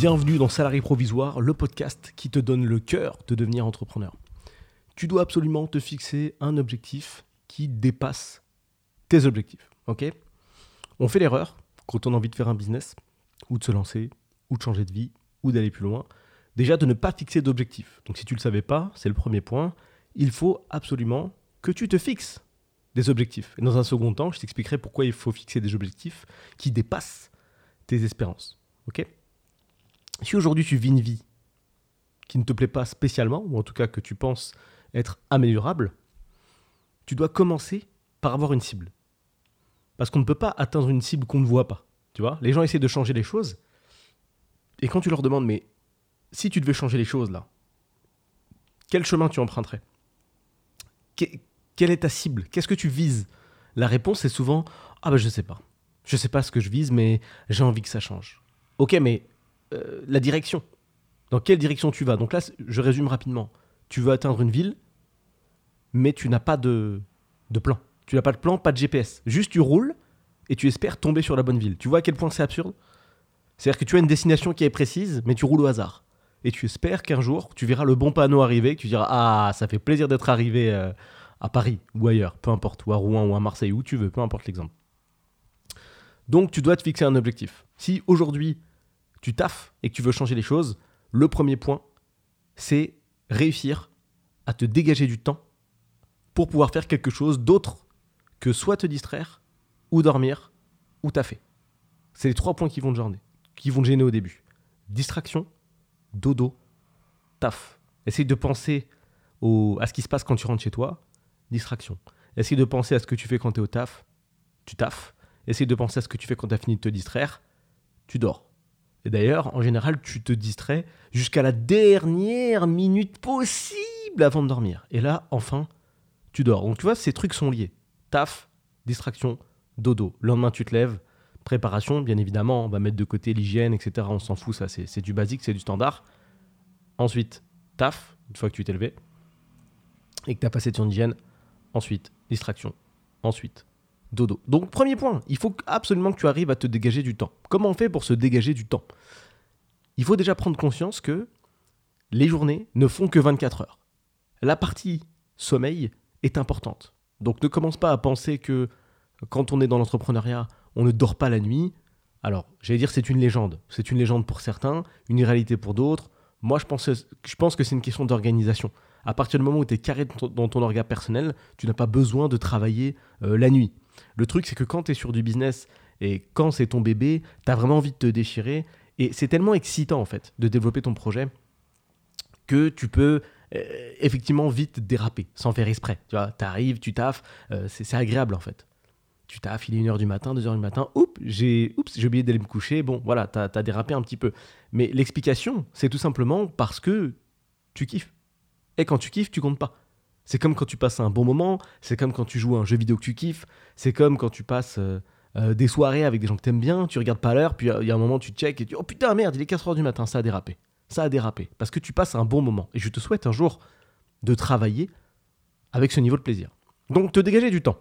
Bienvenue dans Salarié Provisoire, le podcast qui te donne le cœur de devenir entrepreneur. Tu dois absolument te fixer un objectif qui dépasse tes objectifs. On fait l'erreur quand on a envie de faire un business, ou de se lancer, ou de changer de vie, ou d'aller plus loin. Déjà de ne pas fixer d'objectifs. Donc si tu ne le savais pas, c'est le premier point. Il faut absolument que tu te fixes des objectifs. Et dans un second temps, je t'expliquerai pourquoi il faut fixer des objectifs qui dépassent tes espérances. Si aujourd'hui tu vis une vie qui ne te plaît pas spécialement, ou en tout cas que tu penses être améliorable, tu dois commencer par avoir une cible. Parce qu'on ne peut pas atteindre une cible qu'on ne voit pas. Tu vois Les gens essaient de changer les choses. Et quand tu leur demandes, mais si tu devais changer les choses là, quel chemin tu emprunterais? Quelle est ta cible? Qu'est-ce que tu vises? La réponse est souvent Ah ben je sais pas. Je sais pas ce que je vise, mais j'ai envie que ça change. Ok, mais euh, la direction. Dans quelle direction tu vas? Donc là, je résume rapidement. Tu veux atteindre une ville, mais tu n'as pas de, de plan. Tu n'as pas de plan, pas de GPS. Juste tu roules et tu espères tomber sur la bonne ville. Tu vois à quel point c'est absurde? C'est-à-dire que tu as une destination qui est précise, mais tu roules au hasard. Et tu espères qu'un jour, tu verras le bon panneau arriver, que tu diras Ah, ça fait plaisir d'être arrivé euh, à Paris ou ailleurs, peu importe, ou à Rouen ou à Marseille, où tu veux, peu importe l'exemple. Donc tu dois te fixer un objectif. Si aujourd'hui tu taffes et que tu veux changer les choses, le premier point, c'est réussir à te dégager du temps pour pouvoir faire quelque chose d'autre que soit te distraire, ou dormir, ou taffer. C'est les trois points qui vont te gêner, vont te gêner au début. Distraction, dodo, taf. Essaye de penser à ce qui se passe quand tu rentres chez toi, distraction. Essaye de penser à ce que tu fais quand tu es au taf, tu taffes. Essaye de penser à ce que tu fais quand tu as fini de te distraire, tu dors. Et d'ailleurs, en général, tu te distrais jusqu'à la dernière minute possible avant de dormir. Et là, enfin, tu dors. Donc tu vois, ces trucs sont liés. Taf, distraction, dodo. Le lendemain, tu te lèves, préparation, bien évidemment, on va mettre de côté l'hygiène, etc. On s'en fout, ça, c'est du basique, c'est du standard. Ensuite, taf, une fois que tu t'es levé, et que tu as passé ton hygiène. Ensuite, distraction. Ensuite, dodo. Donc, premier point, il faut absolument que tu arrives à te dégager du temps. Comment on fait pour se dégager du temps? Il faut déjà prendre conscience que les journées ne font que 24 heures. La partie sommeil est importante. Donc ne commence pas à penser que quand on est dans l'entrepreneuriat, on ne dort pas la nuit. Alors, j'allais dire c'est une légende. C'est une légende pour certains, une réalité pour d'autres. Moi, je pense, que c'est une question d'organisation. À partir du moment où tu es carré dans ton organe personnel, tu n'as pas besoin de travailler euh, la nuit. Le truc, c'est que quand tu es sur du business et quand c'est ton bébé, tu as vraiment envie de te déchirer. Et c'est tellement excitant, en fait, de développer ton projet que tu peux euh, effectivement vite déraper, sans faire exprès. Tu vois, arrives, tu taffes, euh, c'est agréable en fait. Tu taffes, il est 1h du matin, 2h du matin, oups, j'ai oublié d'aller me coucher, bon, voilà, t'as as dérapé un petit peu. Mais l'explication, c'est tout simplement parce que tu kiffes. Et quand tu kiffes, tu comptes pas. C'est comme quand tu passes un bon moment, c'est comme quand tu joues à un jeu vidéo que tu kiffes, c'est comme quand tu passes euh, des soirées avec des gens que t'aimes bien, tu regardes pas l'heure, puis il y a un moment tu check et tu dis oh putain merde, il est 4h du matin, ça a dérapé ça a dérapé. Parce que tu passes un bon moment. Et je te souhaite un jour de travailler avec ce niveau de plaisir. Donc te dégager du temps.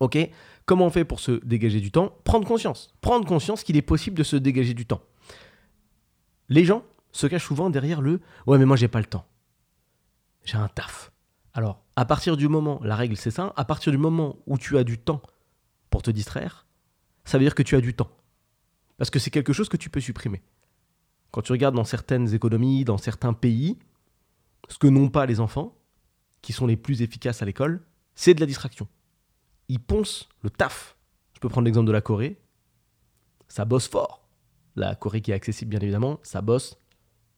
Ok? Comment on fait pour se dégager du temps? Prendre conscience. Prendre conscience qu'il est possible de se dégager du temps. Les gens se cachent souvent derrière le Ouais, mais moi j'ai pas le temps. J'ai un taf. Alors, à partir du moment, la règle c'est ça, à partir du moment où tu as du temps pour te distraire, ça veut dire que tu as du temps. Parce que c'est quelque chose que tu peux supprimer. Quand tu regardes dans certaines économies, dans certains pays, ce que n'ont pas les enfants, qui sont les plus efficaces à l'école, c'est de la distraction. Ils poncent le taf. Je peux prendre l'exemple de la Corée. Ça bosse fort. La Corée qui est accessible, bien évidemment, ça bosse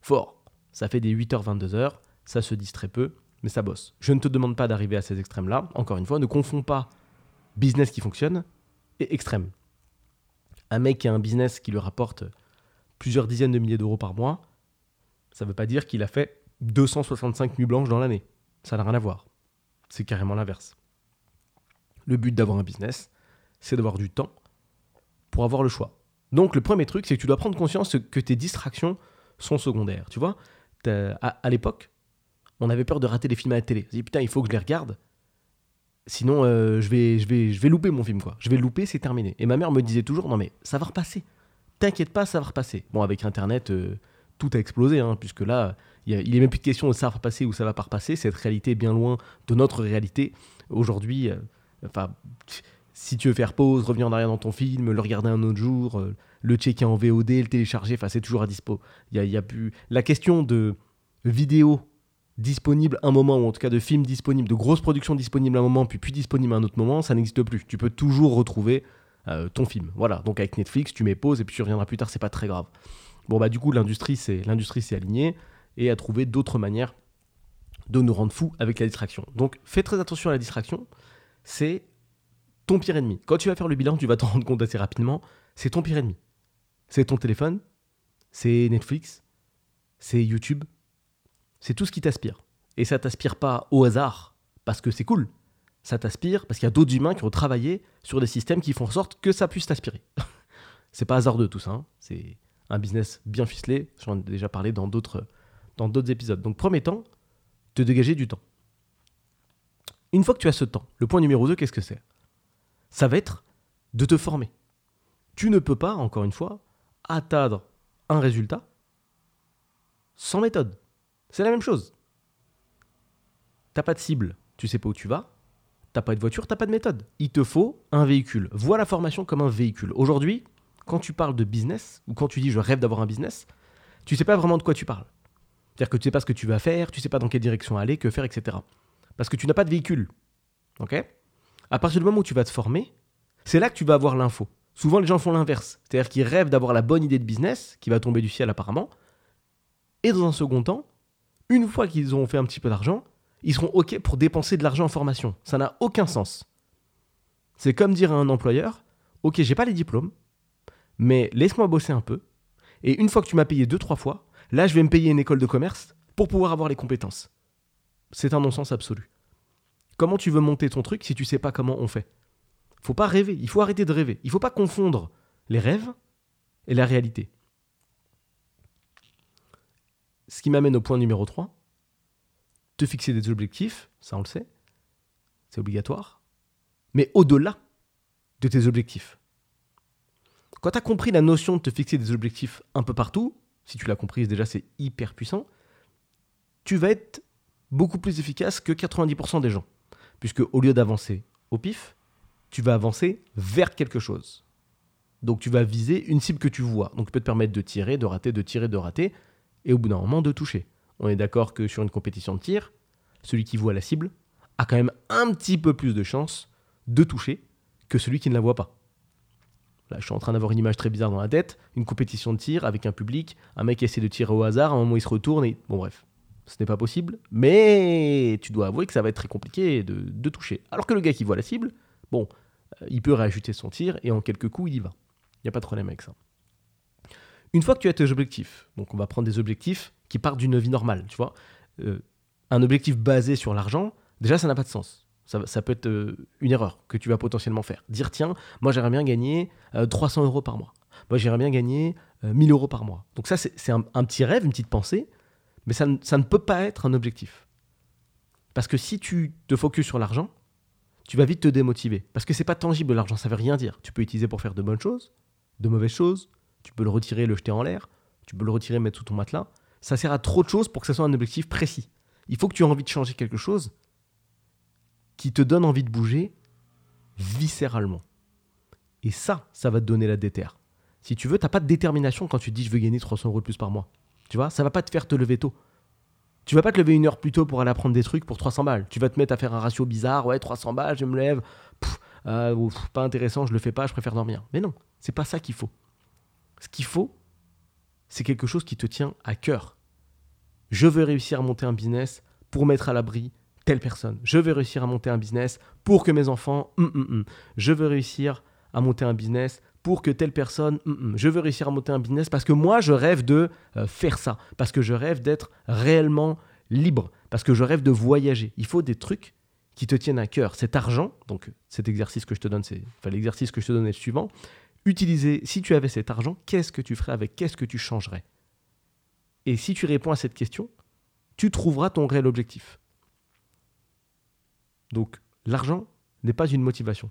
fort. Ça fait des 8h, 22h, ça se distrait peu, mais ça bosse. Je ne te demande pas d'arriver à ces extrêmes-là. Encore une fois, ne confonds pas business qui fonctionne et extrême. Un mec qui a un business qui lui rapporte plusieurs dizaines de milliers d'euros par mois, ça ne veut pas dire qu'il a fait 265 nuits blanches dans l'année. Ça n'a rien à voir. C'est carrément l'inverse. Le but d'avoir un business, c'est d'avoir du temps pour avoir le choix. Donc le premier truc, c'est que tu dois prendre conscience que tes distractions sont secondaires. Tu vois, à, l'époque, on avait peur de rater les films à la télé. On se dit, putain, il faut que je les regarde. Sinon, euh, je, vais, je, vais, je vais louper mon film, quoi. Je vais louper, c'est terminé. Et ma mère me disait toujours, non mais ça va repasser t'inquiète pas, ça va repasser. Bon, avec Internet, euh, tout a explosé, hein, puisque là, il y a- il est même plus de question de ça va repasser ou ça va pas repasser. Cette réalité est bien loin de notre réalité. Aujourd'hui, euh, si tu veux faire pause, revenir en arrière dans ton film, le regarder un autre jour, le checker en VOD, le télécharger, c'est toujours à dispo. Y a, y a plus... La question de vidéo disponible un moment, ou en tout cas de films disponibles, de grosses productions disponibles un moment, puis plus disponibles à un autre moment, ça n'existe plus. Tu peux toujours retrouver euh, ton film. Voilà, donc avec Netflix, tu mets pause et puis tu reviendras plus tard, c'est pas très grave. Bon, bah du coup, l'industrie s'est l'industrie s'est alignée et a trouvé d'autres manières de nous rendre fous avec la distraction. Donc fais très attention à la distraction, c'est ton pire ennemi. Quand tu vas faire le bilan, tu vas t'en rendre compte assez rapidement, c'est ton pire ennemi. C'est ton téléphone, c'est Netflix, c'est YouTube, c'est tout ce qui t'aspire. Et ça t'aspire pas au hasard, parce que c'est cool. Ça t'aspire parce qu'il y a d'autres humains qui ont travaillé sur des systèmes qui font en sorte que ça puisse t'aspirer. c'est pas hasardeux tout ça. hein. C'est un business bien ficelé. J'en ai déjà parlé dans d'autres dans d'autres épisodes. Donc premier temps, te dégager du temps. Une fois que tu as ce temps, le point numéro 2, qu'est-ce que c'est? Ça va être de te former. Tu ne peux pas, encore une fois, atteindre un résultat sans méthode. C'est la même chose. T'as pas de cible, tu sais pas où tu vas. T'as pas de voiture, t'as pas de méthode. Il te faut un véhicule. Vois la formation comme un véhicule. Aujourd'hui, quand tu parles de business, ou quand tu dis je rêve d'avoir un business, tu sais pas vraiment de quoi tu parles. C'est-à-dire que tu sais pas ce que tu vas faire, tu sais pas dans quelle direction aller, que faire, etc. Parce que tu n'as pas de véhicule. Ok? À partir du moment où tu vas te former, c'est là que tu vas avoir l'info. Souvent, les gens font l'inverse. C'est-à-dire qu'ils rêvent d'avoir la bonne idée de business, qui va tomber du ciel apparemment. Et dans un second temps, une fois qu'ils auront fait un petit peu d'argent, ils seront OK pour dépenser de l'argent en formation. Ça n'a aucun sens. C'est comme dire à un employeur OK, j'ai pas les diplômes, mais laisse-moi bosser un peu. Et une fois que tu m'as payé deux, trois fois, là, je vais me payer une école de commerce pour pouvoir avoir les compétences. C'est un non-sens absolu. Comment tu veux monter ton truc si tu sais pas comment on fait? Faut pas rêver, il faut arrêter de rêver. Il faut pas confondre les rêves et la réalité. Ce qui m'amène au point numéro 3. Te fixer des objectifs, ça on le sait, c'est obligatoire. Mais au-delà de tes objectifs. Quand tu as compris la notion de te fixer des objectifs un peu partout, si tu l'as compris déjà c'est hyper puissant, tu vas être beaucoup plus efficace que 90% des gens. Puisque au lieu d'avancer au pif, tu vas avancer vers quelque chose. Donc tu vas viser une cible que tu vois. Donc tu peux te permettre de tirer, de rater, de tirer, de rater, et au bout d'un moment de toucher. On est d'accord que sur une compétition de tir, celui qui voit la cible a quand même un petit peu plus de chances de toucher que celui qui ne la voit pas. Là, je suis en train d'avoir une image très bizarre dans la tête, une compétition de tir avec un public, un mec essaie de tirer au hasard, à un moment il se retourne et... Bon bref, ce n'est pas possible, mais tu dois avouer que ça va être très compliqué de, de toucher. Alors que le gars qui voit la cible, bon, euh, il peut réajuster son tir et en quelques coups il y va. Il n'y a pas de problème avec ça. Une fois que tu as tes objectifs, donc on va prendre des objectifs qui partent d'une vie normale, tu vois. Euh, un objectif basé sur l'argent, déjà ça n'a pas de sens. Ça, peut être euh, une erreur que tu vas potentiellement faire. Dire tiens, moi j'aimerais bien gagner euh, 300 euros par mois. Moi j'aimerais bien gagner euh, 1000 euros par mois. Donc ça c'est un, petit rêve, une petite pensée, mais ça, ne- peut pas être un objectif. Parce que si tu te focuses sur l'argent, tu vas vite te démotiver. Parce que c'est pas tangible l'argent, ça veut rien dire. Tu peux l'utiliser pour faire de bonnes choses, de mauvaises choses, tu peux le retirer, le jeter en l'air, tu peux le retirer, mettre sous ton matelas. Ça sert à trop de choses pour que ça soit un objectif précis. Il faut que tu aies envie de changer quelque chose qui te donne envie de bouger viscéralement. Et ça, ça va te donner la déterre. Si tu veux, t'as pas de détermination quand tu te dis je veux gagner 300 euros de plus par mois. Tu vois, ça va pas te faire te lever tôt. Tu vas pas te lever une heure plus tôt pour aller apprendre des trucs pour 300 balles. Tu vas te mettre à faire un ratio bizarre, ouais, 300 balles, je me lève, pff, euh, pas intéressant, je le fais pas, je préfère dormir. Mais non, c'est pas ça qu'il faut. Ce qu'il faut, c'est quelque chose qui te tient à cœur. Je veux réussir à monter un business pour mettre à l'abri telle personne. Je veux réussir à monter un business pour que mes enfants. hum, hum, hum. Je veux réussir à monter un business pour que telle personne. Je veux réussir à monter un business parce que moi, je rêve de euh, faire ça. Parce que je rêve d'être réellement libre. Parce que je rêve de voyager. Il faut des trucs qui te tiennent à cœur. Cet argent, donc cet exercice que je te donne, c'est enfin, l'exercice que je te donne est le suivant. Utiliser, si tu avais cet argent, qu'est-ce que tu ferais avec Qu'est-ce que tu changerais? Et si tu réponds à cette question, tu trouveras ton réel objectif. Donc, l'argent n'est pas une motivation.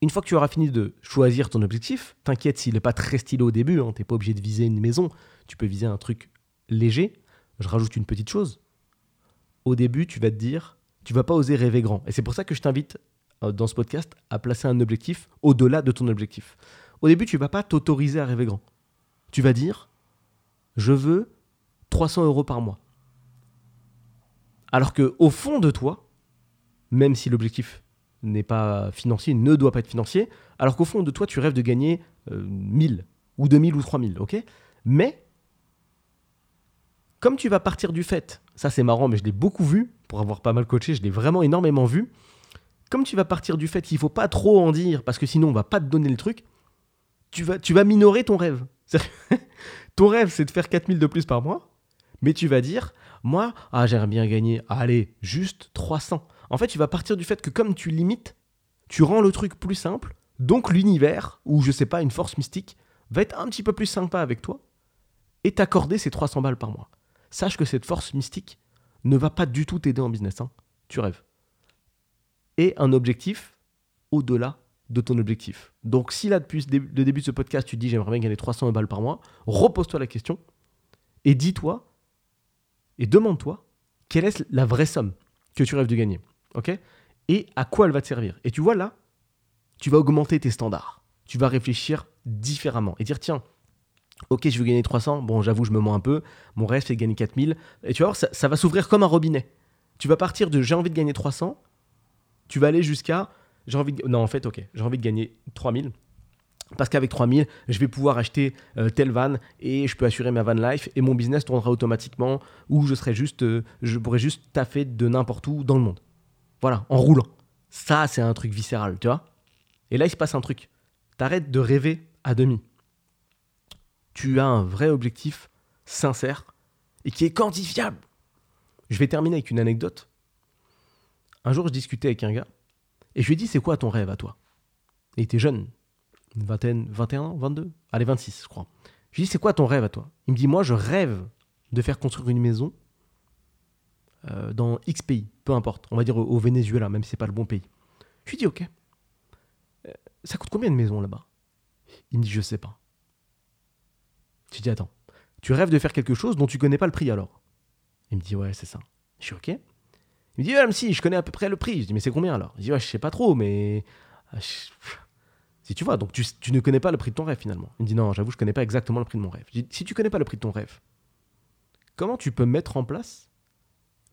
Une fois que tu auras fini de choisir ton objectif, t'inquiète s'il n'est pas très stylé au début, hein, tu n'es pas obligé de viser une maison, tu peux viser un truc léger. Je rajoute une petite chose. Au début, tu vas te dire, tu vas pas oser rêver grand. Et c'est pour ça que je t'invite dans ce podcast à placer un objectif au-delà de ton objectif. Au début, tu vas pas t'autoriser à rêver grand. Tu vas dire, je veux 300 euros par mois. Alors que au fond de toi, même si l'objectif n'est pas financier, ne doit pas être financier, alors qu'au fond de toi, tu rêves de gagner 1000 euh, ou 2000 ou 3000, ok? Mais, comme tu vas partir du fait, ça c'est marrant, mais je l'ai beaucoup vu, pour avoir pas mal coaché, je l'ai vraiment énormément vu, comme tu vas partir du fait qu'il faut pas trop en dire, parce que sinon on va pas te donner le truc, tu vas, tu vas minorer ton rêve. ton rêve, c'est de faire 4000 de plus par mois, mais tu vas dire, moi, ah, j'aimerais bien gagner, allez, juste 300. En fait, tu vas partir du fait que comme tu limites, tu rends le truc plus simple, donc l'univers, ou je sais pas, une force mystique, va être un petit peu plus sympa avec toi et t'accorder ces 300 balles par mois. Sache que cette force mystique ne va pas du tout t'aider en business. Hein. Tu rêves. Et un objectif au-delà de ton objectif. Donc si là, depuis le début de ce podcast, tu dis j'aimerais bien gagner 300 balles par mois, repose-toi la question et dis-toi et demande-toi quelle est la vraie somme que tu rêves de gagner. OK? Et à quoi elle va te servir? Et tu vois là, tu vas augmenter tes standards. Tu vas réfléchir différemment et dire tiens, ok, je veux gagner 300. Bon, j'avoue, je me mens un peu. Mon rêve, c'est de gagner 4000. Et tu vas voir, ça va s'ouvrir comme un robinet. Tu vas partir de j'ai envie de gagner 300. Tu vas aller jusqu'à j'ai envie. Non, en fait, ok, j'ai envie de gagner 3000. Parce qu'avec 3000, je vais pouvoir acheter euh, telle van et je peux assurer ma van life et mon business tournera automatiquement ou je serai juste, euh, je pourrais juste taffer de n'importe où dans le monde. Voilà, en roulant. Ça, c'est un truc viscéral, tu vois. Et là, il se passe un truc. T'arrêtes de rêver à demi. Tu as un vrai objectif sincère et qui est quantifiable. Je vais terminer avec une anecdote. Un jour, je discutais avec un gars et je lui ai dit C'est quoi ton rêve à toi? Et il était jeune, une vingtaine, 21 ans, 22 Allez, 26, je crois. Je lui ai dit C'est quoi ton rêve à toi? Il me dit Moi, je rêve de faire construire une maison euh, dans X pays, peu importe, on va dire au, Venezuela, même si c'est pas le bon pays. Je lui dis Ok. Euh, ça coûte combien de maisons là-bas? Il me dit Je sais pas. Je lui dis Attends, tu rêves de faire quelque chose dont tu connais pas le prix alors? Il me dit Ouais, c'est ça. Je suis Ok. Il me dit, même si, je connais à peu près le prix. Je dis, mais c'est combien alors? Il dit, ouais, je sais pas trop, mais. Ah, si tu vois, donc tu, ne connais pas le prix de ton rêve finalement. Il me dit, non, j'avoue, je connais pas exactement le prix de mon rêve. Je dis, si tu connais pas le prix de ton rêve, comment tu peux mettre en place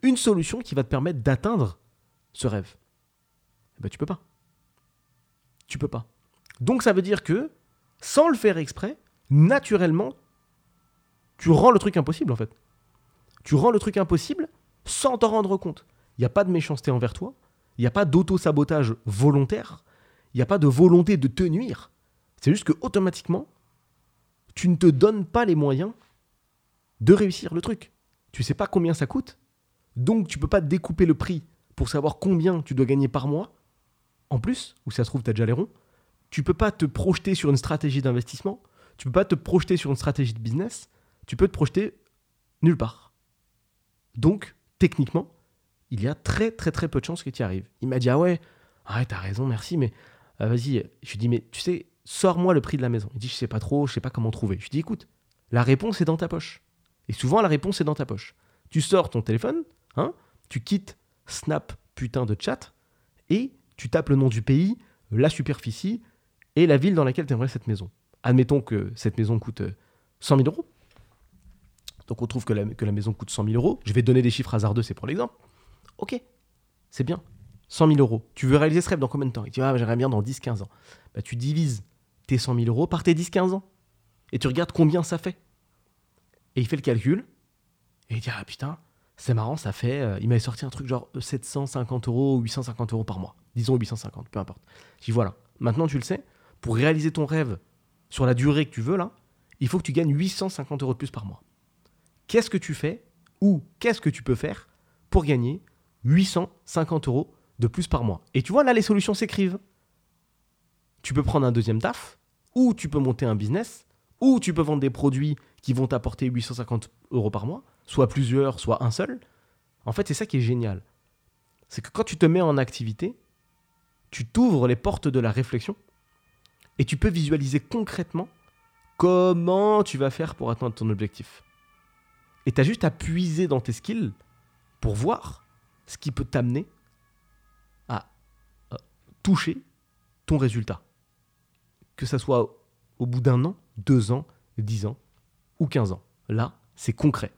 une solution qui va te permettre d'atteindre ce rêve? Eh ben, tu peux pas. Tu peux pas. Donc ça veut dire que, sans le faire exprès, naturellement, tu rends le truc impossible en fait. Tu rends le truc impossible sans t'en rendre compte. Il n'y a pas de méchanceté envers toi, il n'y a pas d'auto-sabotage volontaire, il n'y a pas de volonté de te nuire. C'est juste que automatiquement, tu ne te donnes pas les moyens de réussir le truc. Tu sais pas combien ça coûte, donc tu peux pas découper le prix pour savoir combien tu dois gagner par mois. En plus, où ça se trouve, tu as déjà les ronds, tu peux pas te projeter sur une stratégie d'investissement, tu peux pas te projeter sur une stratégie de business, tu peux te projeter nulle part. Donc, techniquement, il y a très très très peu de chances que tu y arrives. Il m'a dit, ah ouais, ah t'as raison, merci, mais euh, vas-y. Je lui dis, mais tu sais, sors-moi le prix de la maison. Il dit, je sais pas trop, je sais pas comment trouver. Je lui dis, écoute, la réponse est dans ta poche. Et souvent, la réponse est dans ta poche. Tu sors ton téléphone, hein, tu quittes Snap, putain de chat, et tu tapes le nom du pays, la superficie et la ville dans laquelle tu aimerais cette maison. Admettons que cette maison coûte 100 euh, 000 euros. Donc on trouve que la, que la maison coûte 100 000 euros. Je vais donner des chiffres hasardeux, c'est pour l'exemple. Ok, c'est bien. 100 000 euros. Tu veux réaliser ce rêve dans combien de temps? Il dit, ah, j'aimerais bien dans 10-15 ans. Bah, tu divises tes 100 000 euros par tes 10-15 ans. Et tu regardes combien ça fait. Et il fait le calcul. Et il dit, ah putain, c'est marrant, ça fait. Euh, il m'avait sorti un truc genre 750 euros ou 850 euros par mois. Disons 850, peu importe. Je dis, voilà, maintenant tu le sais, pour réaliser ton rêve sur la durée que tu veux, là, il faut que tu gagnes 850 euros de plus par mois. Qu'est-ce que tu fais ou qu'est-ce que tu peux faire pour gagner 850 euros de plus par mois. Et tu vois, là, les solutions s'écrivent. Tu peux prendre un deuxième taf, ou tu peux monter un business, ou tu peux vendre des produits qui vont t'apporter 850 euros par mois, soit plusieurs, soit un seul. En fait, c'est ça qui est génial. C'est que quand tu te mets en activité, tu t'ouvres les portes de la réflexion et tu peux visualiser concrètement comment tu vas faire pour atteindre ton objectif. Et tu as juste à puiser dans tes skills pour voir ce qui peut t'amener à euh, toucher ton résultat. Que ça soit au bout d'un an, deux ans, dix ans ou quinze ans. Là, c'est concret.